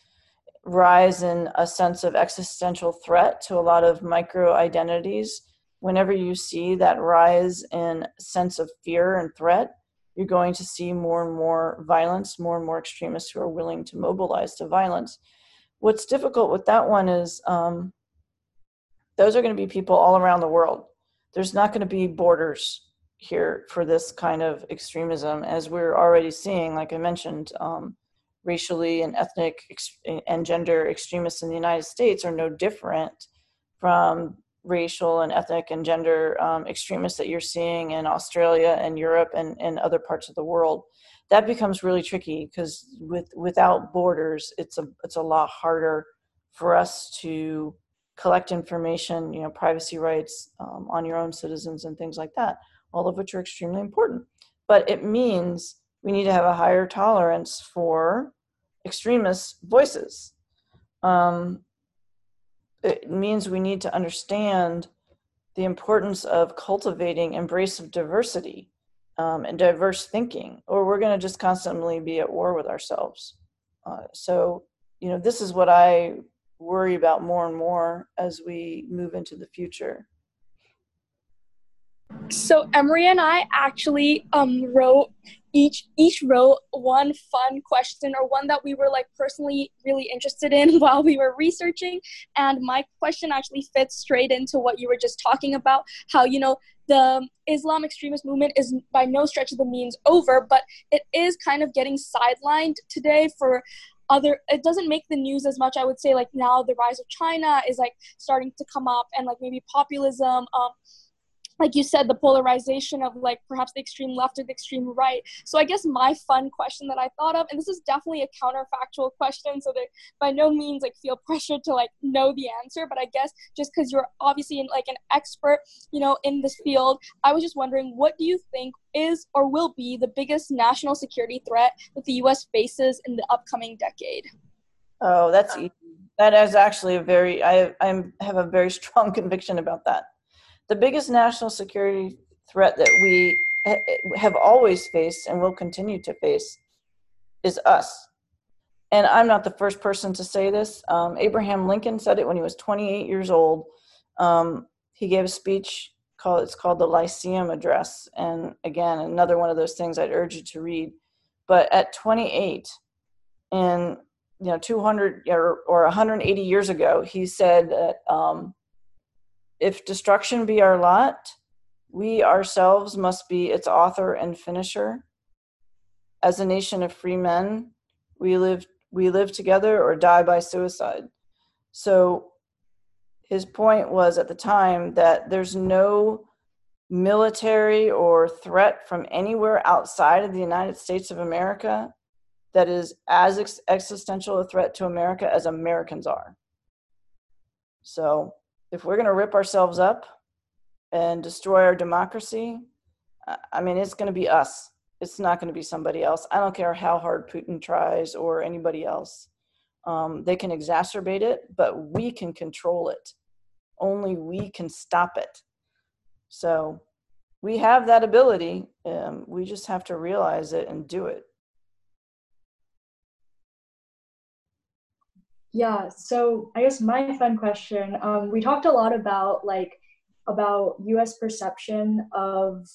S4: rise in a sense of existential threat to a lot of micro identities whenever you see that rise in sense of fear and threat, you're going to see more and more violence, more and more extremists who are willing to mobilize to violence. What's difficult with that one is um, those are going to be people all around the world. There's not going to be borders here for this kind of extremism, as we're already seeing, like I mentioned. Um, racially and ethnic and gender extremists in the United States are no different from racial and ethnic and gender um, extremists that you're seeing in Australia and Europe and, and other parts of the world, that becomes really tricky because with without borders, it's a it's a lot harder for us to collect information, you know, privacy rights um, on your own citizens and things like that, all of which are extremely important. But it means we need to have a higher tolerance for extremist voices. Um, it means we need to understand the importance of cultivating embrace of diversity um, and diverse thinking, or we're going to just constantly be at war with ourselves. Uh, so, you know, this is what I worry about more and more as we move into the future.
S6: So Emery and I actually um, wrote
S2: each each wrote one fun question or one that we were like personally really interested in while we were researching. And my question actually fits straight into what you were just talking about how you know the islam extremist movement is by no stretch of the means over but it is kind of getting sidelined today for other it doesn't make the news as much i would say like now the rise of china is like starting to come up and like maybe populism um like you said, the polarization of like perhaps the extreme left or the extreme right. So I guess my fun question that I thought of, and this is definitely a counterfactual question, so that by no means like feel pressured to like know the answer, but I guess just because you're obviously in, like an expert, you know, in this field, I was just wondering, what do you think is or will be the biggest national security threat that the U.S. faces in the upcoming decade?
S4: Oh, that's easy. That is actually a very I I have a very strong conviction about that the biggest national security threat that we have always faced and will continue to face is us. And I'm not the first person to say this. Um, Abraham Lincoln said it when he was 28 years old. Um, he gave a speech called it's called the Lyceum Address. And again, another one of those things I'd urge you to read. But at 28, in you know 200 or, or 180 years ago, he said that um, if destruction be our lot, we ourselves must be its author and finisher. As a nation of free men, we live we live together or die by suicide. So his point was at the time that there's no military or threat from anywhere outside of the United States of America that is as ex- existential a threat to America as Americans are. So if we're going to rip ourselves up and destroy our democracy, I mean, it's going to be us. It's not going to be somebody else. I don't care how hard Putin tries or anybody else. Um, they can exacerbate it, but we can control it. Only we can stop it. So we have that ability. Um, we just have to realize it and do it.
S5: Yeah, so I guess my fun question, um, we talked a lot about like about US perception of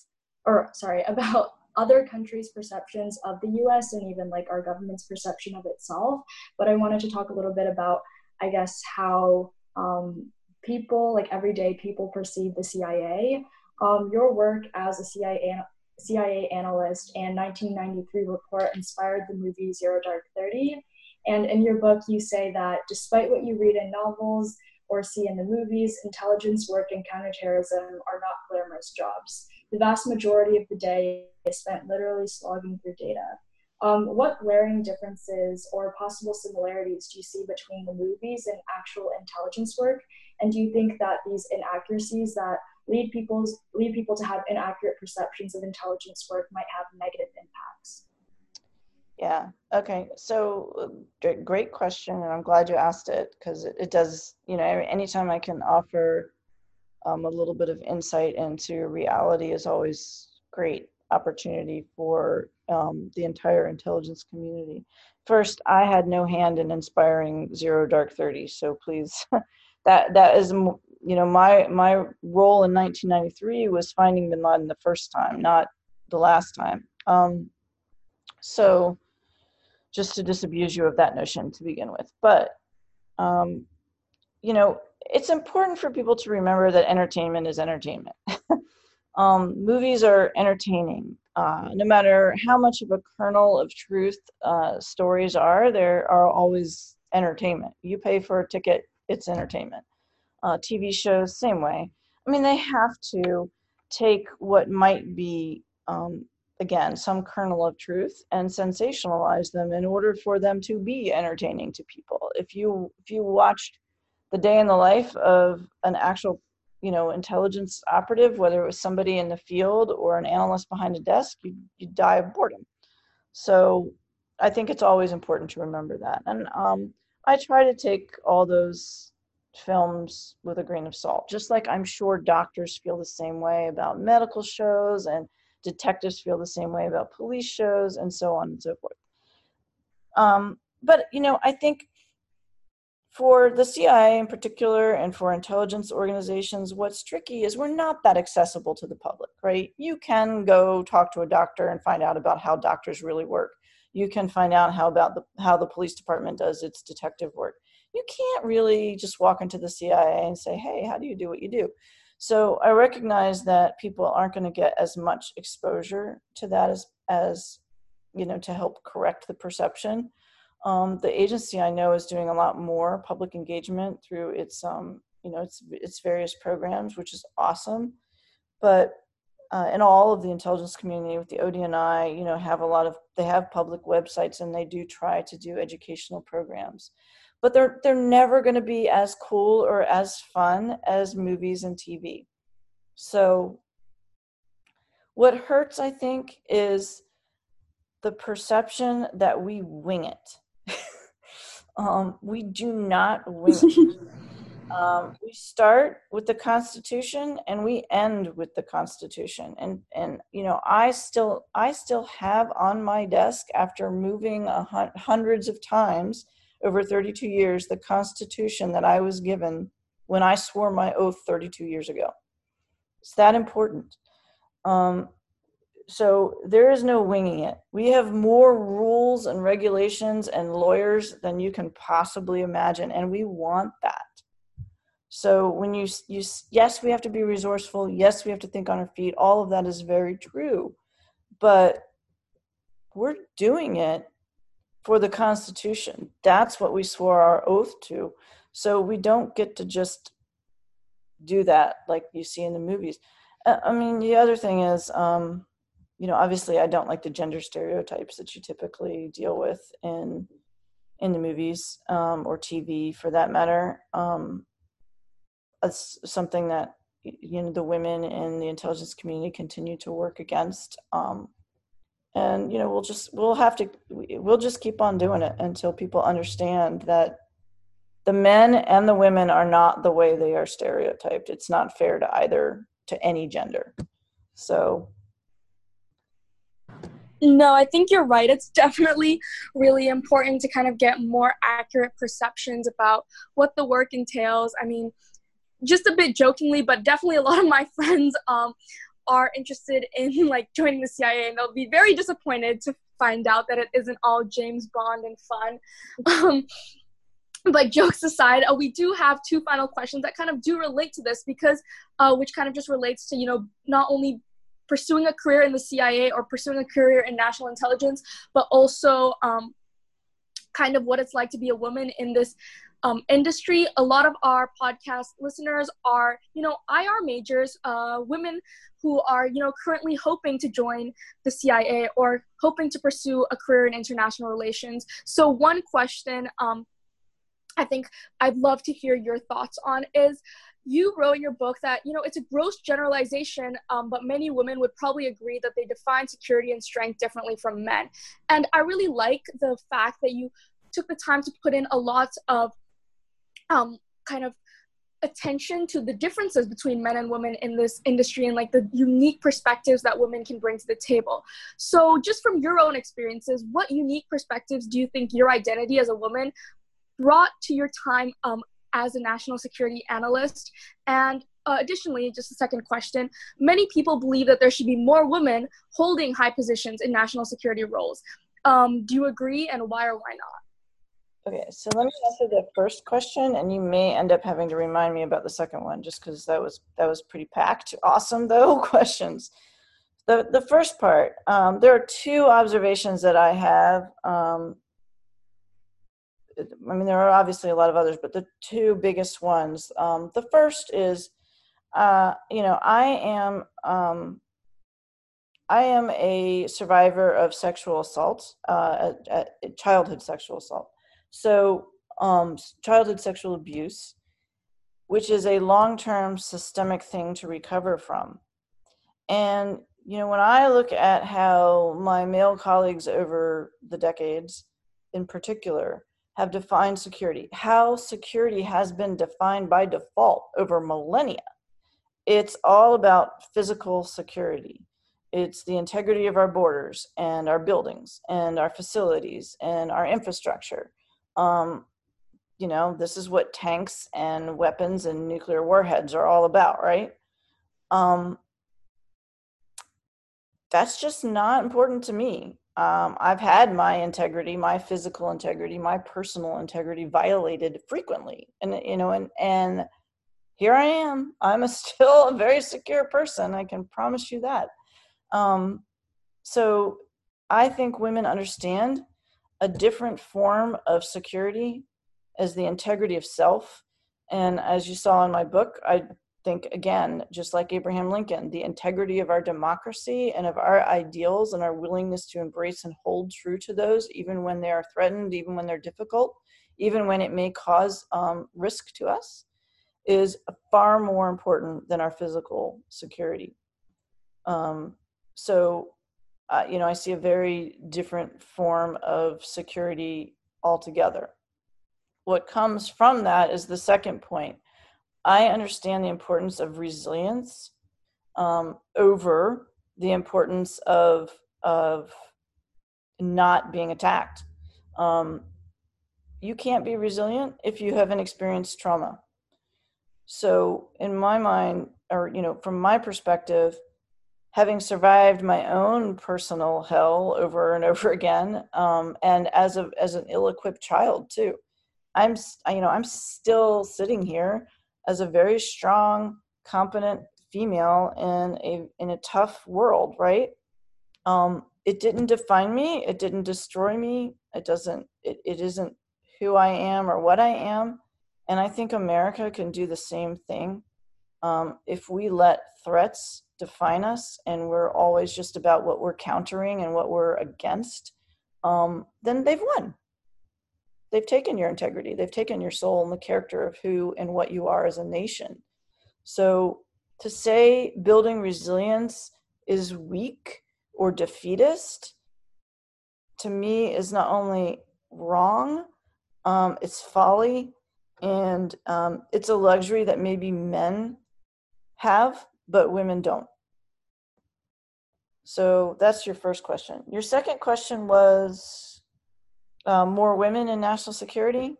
S5: or sorry, about other countries' perceptions of the US and even like our government's perception of itself. But I wanted to talk a little bit about, I guess, how um, people, like everyday people, perceive the CIA. Um, your work as a CIA CIA analyst and 1993 report inspired the movie Zero Dark Thirty and in your book, you say that despite what you read in novels or see in the movies, intelligence work and counterterrorism are not glamorous jobs. The vast majority of the day is spent literally slogging through data. Um, what glaring differences or possible similarities do you see between the movies and actual intelligence work? And do you think that these inaccuracies that lead people's lead people to have inaccurate perceptions of intelligence work might have negative impacts?
S4: Yeah. Okay. So, uh, great question, and I'm glad you asked it because it, it, does. You know, anytime I can offer um, a little bit of insight into reality is always great opportunity for um, the entire intelligence community. First, I had no hand in inspiring Zero Dark Thirty, so please, that that is you know my my role in 1993 was finding Bin Laden the first time, not the last time. Um, so just to disabuse you of that notion to begin with. But, um, you know, it's important for people to remember that entertainment is entertainment. um, movies are entertaining. Uh, no matter how much of a kernel of truth uh, stories are, there are always entertainment. You pay for a ticket, it's entertainment. Uh, TV shows, same way. I mean, they have to take what might be um, again some kernel of truth and sensationalize them in order for them to be entertaining to people. If you if you watched the day in the life of an actual you know intelligence operative whether it was somebody in the field or an analyst behind a desk you you die of boredom. So i think it's always important to remember that. And um, i try to take all those films with a grain of salt. Just like i'm sure doctors feel the same way about medical shows and detectives feel the same way about police shows and so on and so forth um, but you know i think for the CIA in particular and for intelligence organizations, what's tricky is we're not that accessible to the public, right? You can go talk to a doctor and find out about how doctors really work. You can find out how about the how the police department does its detective work. You can't really just walk into the CIA and say, "Hey, how do you do what you do?" So I recognize that people aren't going to get as much exposure to that as as you know to help correct the perception um, the agency I know is doing a lot more public engagement through its, um, you know, its its various programs, which is awesome. But uh, and all of the intelligence community with the ODNI, you know, have a lot of they have public websites and they do try to do educational programs, but they're they're never going to be as cool or as fun as movies and TV. So what hurts, I think, is the perception that we wing it um, we do not win. um, we start with the Constitution and we end with the Constitution. And and you know, I still I still have on my desk after moving hun- hundreds of times over 32 years the Constitution that I was given when I swore my oath 32 years ago. It's that important. Um, so there is no winging it. We have more rules and regulations and lawyers than you can possibly imagine, and we want that. So when you you yes, we have to be resourceful. Yes, we have to think on our feet. All of that is very true, but we're doing it for the Constitution. That's what we swore our oath to. So we don't get to just do that like you see in the movies. Uh, I mean, the other thing is. Um, you know obviously i don't like the gender stereotypes that you typically deal with in in the movies um, or tv for that matter um, that's something that you know the women in the intelligence community continue to work against um, and you know we'll just we'll have to we'll just keep on doing it until people understand that the men and the women are not the way they are stereotyped it's not fair to either to any gender so
S2: no, I think you're right. It's definitely really important to kind of get more accurate perceptions about what the work entails. I mean, just a bit jokingly, but definitely a lot of my friends um, are interested in like joining the CIA, and they'll be very disappointed to find out that it isn't all James Bond and fun. Um, but jokes aside, uh, we do have two final questions that kind of do relate to this because, uh, which kind of just relates to you know not only pursuing a career in the CIA or pursuing a career in national intelligence, but also um, kind of what it's like to be a woman in this um, industry. A lot of our podcast listeners are, you know, IR majors, uh, women who are, you know, currently hoping to join the CIA or hoping to pursue a career in international relations. So, one question um, I think I'd love to hear your thoughts on is you wrote in your book that you know it's a gross generalization um, but many women would probably agree that they define security and strength differently from men and i really like the fact that you took the time to put in a lot of um, kind of attention to the differences between men and women in this industry and like the unique perspectives that women can bring to the table. So, just from your own experiences, what unique perspectives do you think your identity as a woman brought to your time um, as a national security analyst? And uh, additionally, just a second question many people believe that there should be more women holding high positions in national security roles. Um, do you agree, and why or why not?
S4: Okay, so let me answer the first question, and you may end up having to remind me about the second one, just because that was that was pretty packed. Awesome, though questions. The the first part, um, there are two observations that I have um, I mean, there are obviously a lot of others, but the two biggest ones. Um, the first is, uh, you know, I am um, I am a survivor of sexual assault, uh, at, at childhood sexual assault. So, um, childhood sexual abuse, which is a long-term systemic thing to recover from, and you know, when I look at how my male colleagues over the decades, in particular, have defined security, how security has been defined by default over millennia. It's all about physical security. It's the integrity of our borders and our buildings and our facilities and our infrastructure. Um, you know, this is what tanks and weapons and nuclear warheads are all about, right? Um, that's just not important to me. Um, I've had my integrity, my physical integrity, my personal integrity violated frequently, and you know, and and here I am. I'm a still a very secure person. I can promise you that. Um, so I think women understand a different form of security as the integrity of self. And as you saw in my book, I think, again, just like Abraham Lincoln, the integrity of our democracy and of our ideals and our willingness to embrace and hold true to those, even when they are threatened, even when they're difficult, even when it may cause um, risk to us, is far more important than our physical security. Um, so uh, you know, I see a very different form of security altogether. What comes from that is the second point. I understand the importance of resilience um, over the importance of of not being attacked. Um, you can't be resilient if you haven't experienced trauma. So, in my mind, or you know, from my perspective, having survived my own personal hell over and over again um, and as a as an ill-equipped child too. I'm you know i'm still sitting here as a very strong competent female in a in a tough world right? Um, it didn't define me it didn't destroy me it doesn't it, it isn't who i am or what i am and i think america can do the same thing um, if we let threats define us and we're always just about what we're countering and what we're against, um, then they've won. They've taken your integrity, they've taken your soul and the character of who and what you are as a nation. So to say building resilience is weak or defeatist, to me, is not only wrong, um, it's folly, and um, it's a luxury that maybe men have but women don't. So that's your first question. Your second question was uh, more women in national security.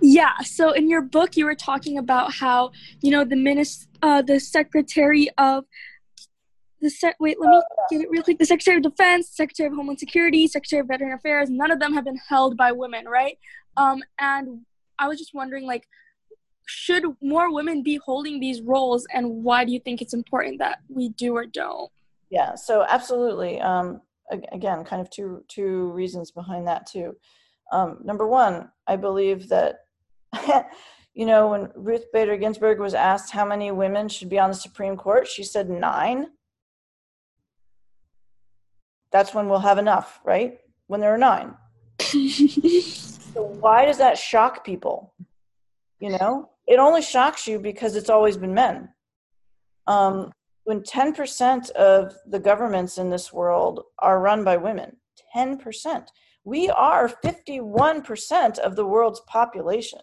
S6: Yeah. So in your book, you were talking about how you know the minister, uh, the secretary of the sec- wait, let me get it real quick. The Secretary of Defense, Secretary of Homeland Security, Secretary of Veteran Affairs, none of them have been held by women, right? Um, and I was just wondering, like, should more women be holding these roles and why do you think it's important that we do or don't?
S4: Yeah so absolutely. Um, again kind of two two reasons behind that too. Um, number one i believe that you know when ruth bader ginsburg was asked how many women should be on the supreme court she said nine. That's when we'll have enough right? When there are nine. So why does that shock people? You know it only shocks you because it's always been men. Um, when 10% of the governments in this world are run by women, 10%, we are 51% of the world's population.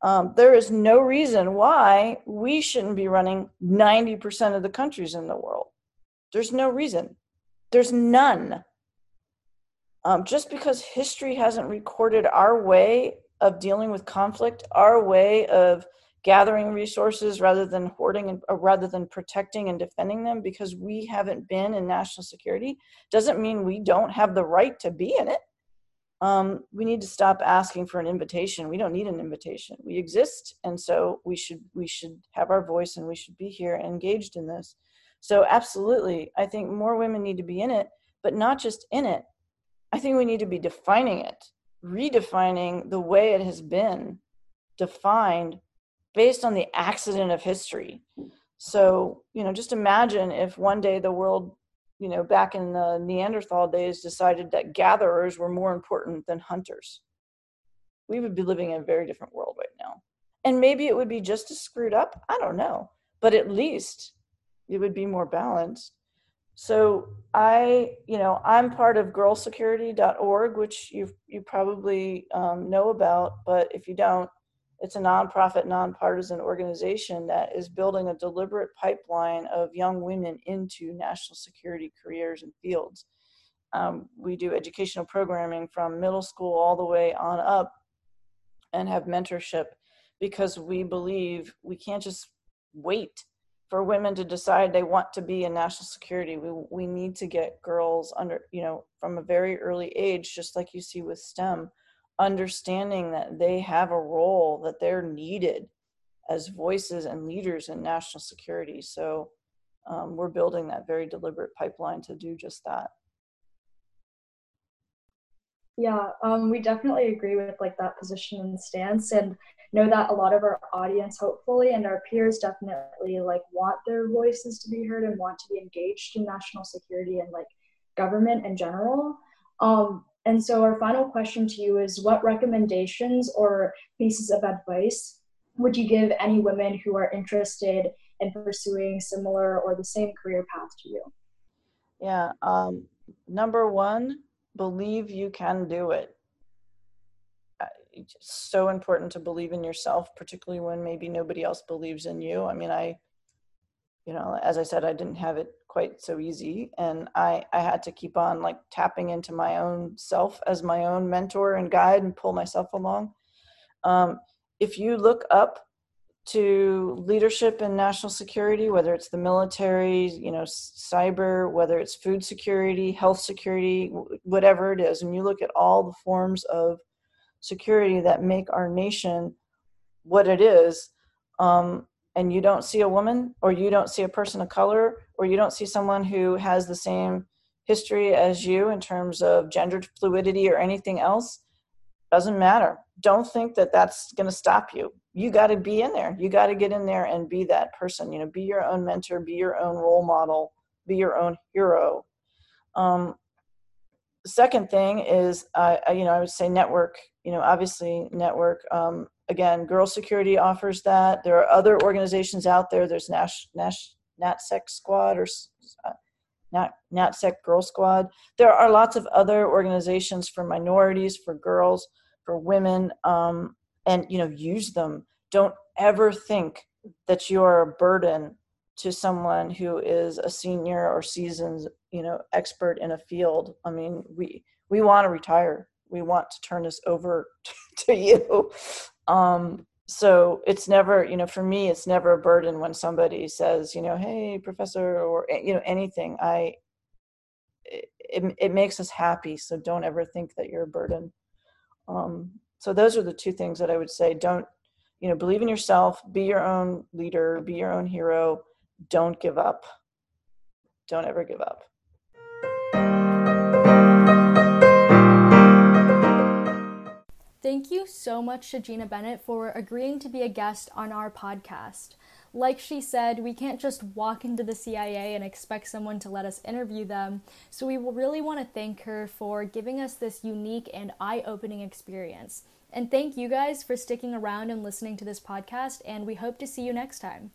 S4: Um, there is no reason why we shouldn't be running 90% of the countries in the world. There's no reason. There's none. Um, just because history hasn't recorded our way of dealing with conflict, our way of gathering resources rather than hoarding and rather than protecting and defending them because we haven't been in national security doesn't mean we don't have the right to be in it. Um, we need to stop asking for an invitation. We don't need an invitation. We exist, and so we should we should have our voice and we should be here engaged in this. So absolutely, I think more women need to be in it, but not just in it. I think we need to be defining it redefining the way it has been defined based on the accident of history. So, you know, just imagine if one day the world, you know, back in the Neanderthal days decided that gatherers were more important than hunters. We would be living in a very different world right now. And maybe it would be just as screwed up. I don't know. But at least it would be more balanced. So I, you know, I'm part of girlsecurity.org, which you you probably um, know about, but if you don't, it's a nonprofit, nonpartisan organization that is building a deliberate pipeline of young women into national security careers and fields. Um, we do educational programming from middle school all the way on up and have mentorship because we believe we can't just wait for women to decide they want to be in national security. We, we need to get girls under, you know, from a very early age, just like you see with STEM, understanding that they have a role, that they're needed as voices and leaders in national security. So um, we're building that very deliberate pipeline to do just that.
S5: Yeah, um, we definitely agree with like that position and stance, and know that a lot of our audience, hopefully, and our peers definitely like want their voices to be heard and want to be engaged in national security and like government in general. Um, and so, our final question to you is: What recommendations or pieces of advice would you give any women who are interested in pursuing similar or the same career path to you?
S4: Yeah. Um, number one, believe you can do it. It's so important to believe in yourself, particularly when maybe nobody else believes in you. I mean, I, you know, as I said, I didn't have it quite so easy, and I I had to keep on like tapping into my own self as my own mentor and guide and pull myself along. Um, if you look up to leadership in national security, whether it's the military, you know, cyber, whether it's food security, health security, whatever it is, and you look at all the forms of security that make our nation what it is, um, and you don't see a woman, or you don't see a person of color, or you don't see someone who has the same history as you in terms of gender fluidity or anything else, doesn't matter. Don't think that that's going to stop you. You got to be in there. You got to get in there and be that person you know be your own mentor be your own role model be your own hero. Um, second thing is uh, you know i would say network you know obviously network um, again girl security offers that. There are other organizations out there. There's nash nash natsec squad or uh, Nat, natsec girl squad. There are lots of other organizations for minorities for girls for women um, and you know use them. Don't ever think that you're a burden to someone who is a senior or seasoned you know expert in a field. I mean we we want to retire we want to turn this over to you. Um so it's never you know for me it's never a burden when somebody says you know hey professor or eh, you know anything. I it, it makes us happy so don't ever think that you're a burden. Um so those are the two things that i would say. Don't you know believe in yourself be your own leader be your own hero. Don't give up. Don't ever give up
S1: Thank you so much to Gina Bennett for agreeing to be a guest on our podcast. Like she said, we can't just walk into the CIA and expect someone to let us interview them, so we really want to thank her for giving us this unique and eye opening experience. And thank you guys for sticking around and listening to this podcast, and we hope to see you next time.